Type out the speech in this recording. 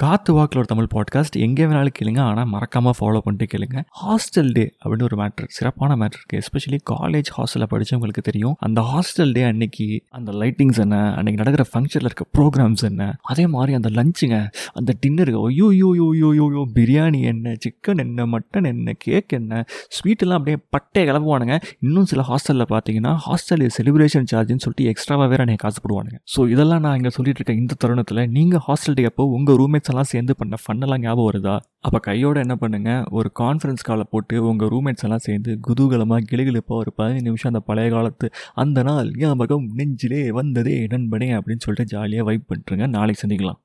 காத்து வாக்கில் ஒரு தமிழ் பாட்காஸ்ட் எங்கே வேணாலும் கேளுங்க. ஆனால் மறக்காமல் ஃபாலோ பண்ணிட்டு கேளுங்க. ஹாஸ்டல் டே அப்படின்னு ஒரு மேட்ரு சிறப்பான மேட்ரு இருக்குது எஸ்பெஷலி காலேஜ் ஹாஸ்டலில் படித்தவங்களுக்கு தெரியும். அந்த ஹாஸ்டல் டே அன்னைக்கு அந்த லைட்டிங்ஸ் என்ன அன்னைக்கு நடக்கிற ஃபங்க்ஷனில் இருக்க ப்ரோக்ராம்ஸ் என்ன அதே மாதிரி அந்த லஞ்சுங்க அந்த டின்னருக்கு ஐயோ யோ யோ யோ யோ யோ பிரியாணி என்ன சிக்கன் என்ன மட்டன் என்ன கேக் என்ன ஸ்வீட்டெல்லாம் அப்படியே பட்டே கிளப்புவானுங்க. இன்னும் சில ஹாஸ்டலில் பார்த்தீங்கன்னா ஹாஸ்டல் செலிப்ரேஷன் சார்ஜ்னு சொல்லிட்டு எக்ஸ்ட்ராவாக வேறு அன்னைக்கு காசு போடுவானுங்க. ஸோ இதெல்லாம் நான் இங்கே சொல்லிட்டு இருக்க இந்த தருணத்தில் நீங்கள் ஹாஸ்டல் டே அப்போ உங்கள் ரூம்மேட்ஸ் எல்லாம் சேர்ந்து பண்ண ஃபன்னெல்லாம் ஞாபகம் வருதா? அப்போ கையோட என்ன பண்ணுங்க? ஒரு கான்ஃபரன்ஸ் காலை போட்டு உங்கள் ரூம்மேட்ஸ் எல்லாம் சேர்ந்து குதூகலமாக கிளிகிழப்பாக ஒரு பதினஞ்சு நிமிஷம் அந்த பழைய காலத்து அந்த நாள் ஞாபகம் நெஞ்சிலே வந்ததே நண்பனே அப்படின்னு சொல்லிட்டு ஜாலியாக வைப் பண்ணுறங்க நாளைக்கு சந்திக்கலாம்.